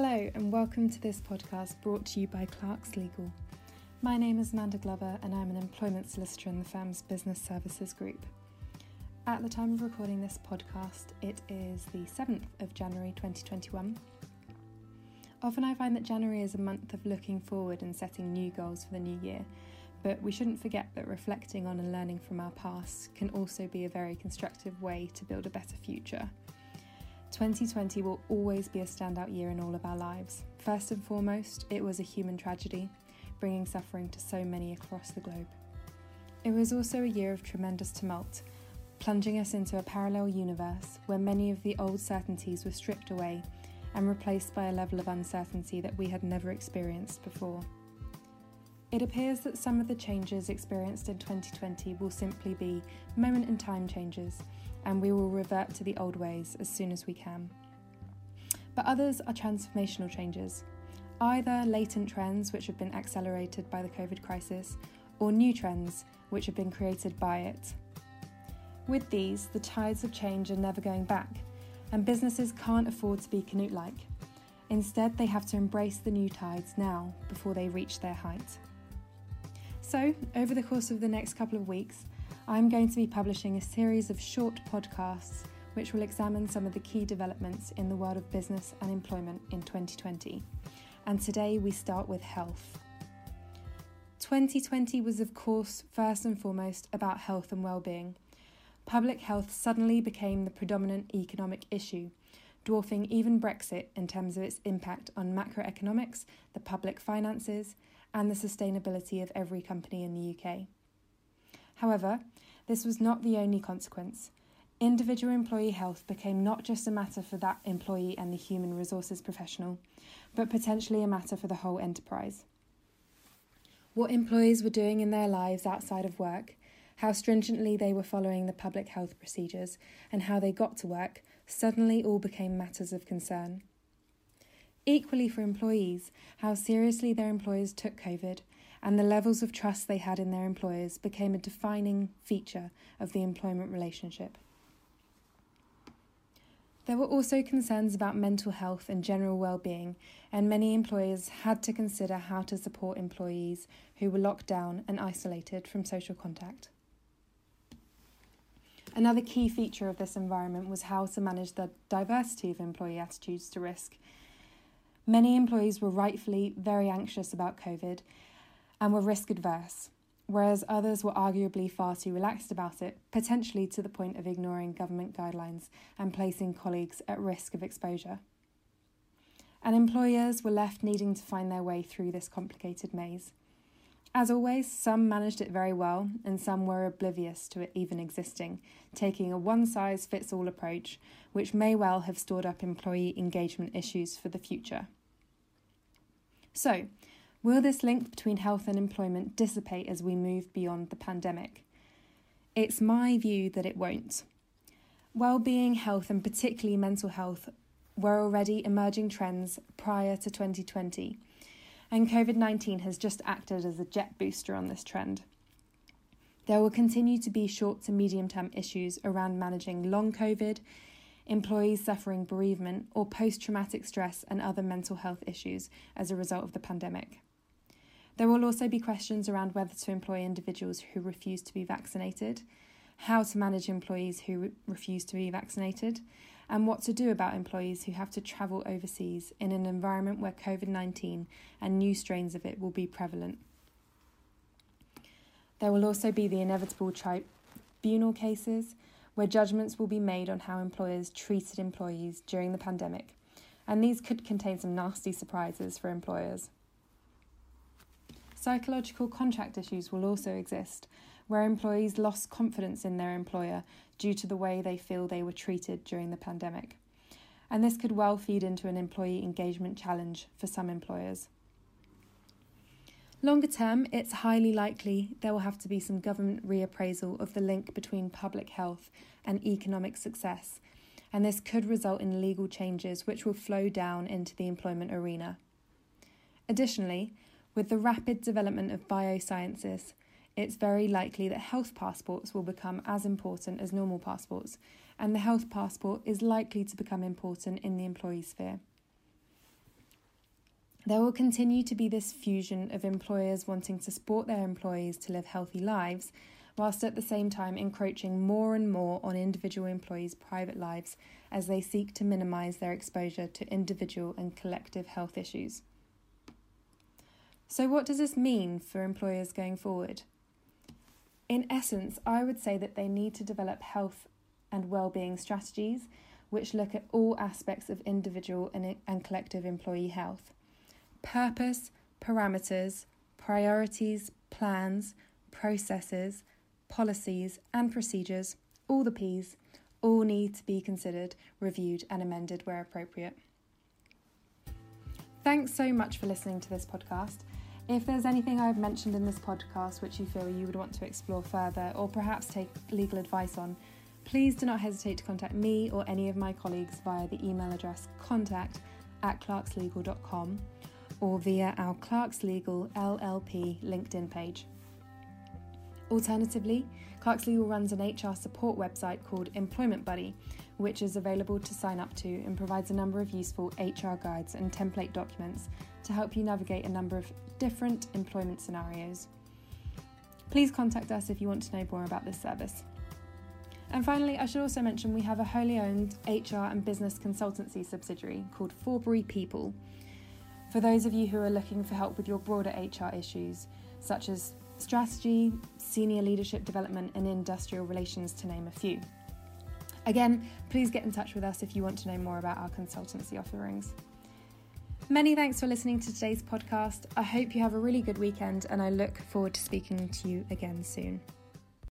Hello, and welcome to this podcast brought to you by Clark's Legal. My name is Amanda Glover, and I'm an employment solicitor in the firm's business services group. At the time of recording this podcast, it is the 7th of January 2021. Often I find that January is a month of looking forward and setting new goals for the new year, but we shouldn't forget that reflecting on and learning from our past can also be a very constructive way to build a better future. 2020 will always be a standout year in all of our lives. First and foremost, it was a human tragedy, bringing suffering to so many across the globe. It was also a year of tremendous tumult, plunging us into a parallel universe where many of the old certainties were stripped away and replaced by a level of uncertainty that we had never experienced before. It appears that some of the changes experienced in 2020 will simply be moment in time changes, and we will revert to the old ways as soon as we can. But others are transformational changes, either latent trends which have been accelerated by the COVID crisis, or new trends which have been created by it. With these, the tides of change are never going back, and businesses can't afford to be Canute like. Instead, they have to embrace the new tides now before they reach their height. So, over the course of the next couple of weeks, I'm going to be publishing a series of short podcasts which will examine some of the key developments in the world of business and employment in 2020. And today we start with health. 2020 was, of course, first and foremost about health and well-being. Public health suddenly became the predominant economic issue, dwarfing even Brexit in terms of its impact on macroeconomics, the public finances, and the sustainability of every company in the UK. However, this was not the only consequence. Individual employee health became not just a matter for that employee and the human resources professional, but potentially a matter for the whole enterprise. What employees were doing in their lives outside of work, how stringently they were following the public health procedures, and how they got to work suddenly all became matters of concern. Equally for employees, how seriously their employers took COVID and the levels of trust they had in their employers became a defining feature of the employment relationship. There were also concerns about mental health and general well-being, and many employers had to consider how to support employees who were locked down and isolated from social contact. Another key feature of this environment was how to manage the diversity of employee attitudes to risk Many employees were rightfully very anxious about COVID and were risk adverse, whereas others were arguably far too relaxed about it, potentially to the point of ignoring government guidelines and placing colleagues at risk of exposure. And employers were left needing to find their way through this complicated maze. As always, some managed it very well, and some were oblivious to it even existing, taking a one size fits all approach, which may well have stored up employee engagement issues for the future. So, will this link between health and employment dissipate as we move beyond the pandemic? It's my view that it won't. Well-being, health, and particularly mental health were already emerging trends prior to 2020, and COVID 19 has just acted as a jet booster on this trend. There will continue to be short to medium term issues around managing long COVID, employees suffering bereavement, or post traumatic stress and other mental health issues as a result of the pandemic. There will also be questions around whether to employ individuals who refuse to be vaccinated, how to manage employees who re- refuse to be vaccinated, and what to do about employees who have to travel overseas in an environment where COVID 19 and new strains of it will be prevalent. There will also be the inevitable tribunal cases where judgments will be made on how employers treated employees during the pandemic, and these could contain some nasty surprises for employers. Psychological contract issues will also exist, where employees lost confidence in their employer due to the way they feel they were treated during the pandemic. And this could well feed into an employee engagement challenge for some employers. Longer term, it's highly likely there will have to be some government reappraisal of the link between public health and economic success, and this could result in legal changes which will flow down into the employment arena. Additionally, with the rapid development of biosciences, it's very likely that health passports will become as important as normal passports, and the health passport is likely to become important in the employee sphere. There will continue to be this fusion of employers wanting to support their employees to live healthy lives, whilst at the same time encroaching more and more on individual employees' private lives as they seek to minimise their exposure to individual and collective health issues. So, what does this mean for employers going forward? In essence, I would say that they need to develop health and well-being strategies which look at all aspects of individual and, and collective employee health purpose, parameters, priorities, plans, processes, policies, and procedures, all the P's, all need to be considered, reviewed, and amended where appropriate. Thanks so much for listening to this podcast. If there's anything I've mentioned in this podcast which you feel you would want to explore further or perhaps take legal advice on, please do not hesitate to contact me or any of my colleagues via the email address contact at clarkslegal.com or via our Clarks Legal LLP LinkedIn page. Alternatively, Clarks Legal runs an HR support website called Employment Buddy, which is available to sign up to and provides a number of useful HR guides and template documents to help you navigate a number of different employment scenarios. Please contact us if you want to know more about this service. And finally, I should also mention we have a wholly owned HR and business consultancy subsidiary called Forbury People for those of you who are looking for help with your broader HR issues, such as strategy, senior leadership development, and industrial relations, to name a few. Again, please get in touch with us if you want to know more about our consultancy offerings. Many thanks for listening to today's podcast. I hope you have a really good weekend and I look forward to speaking to you again soon.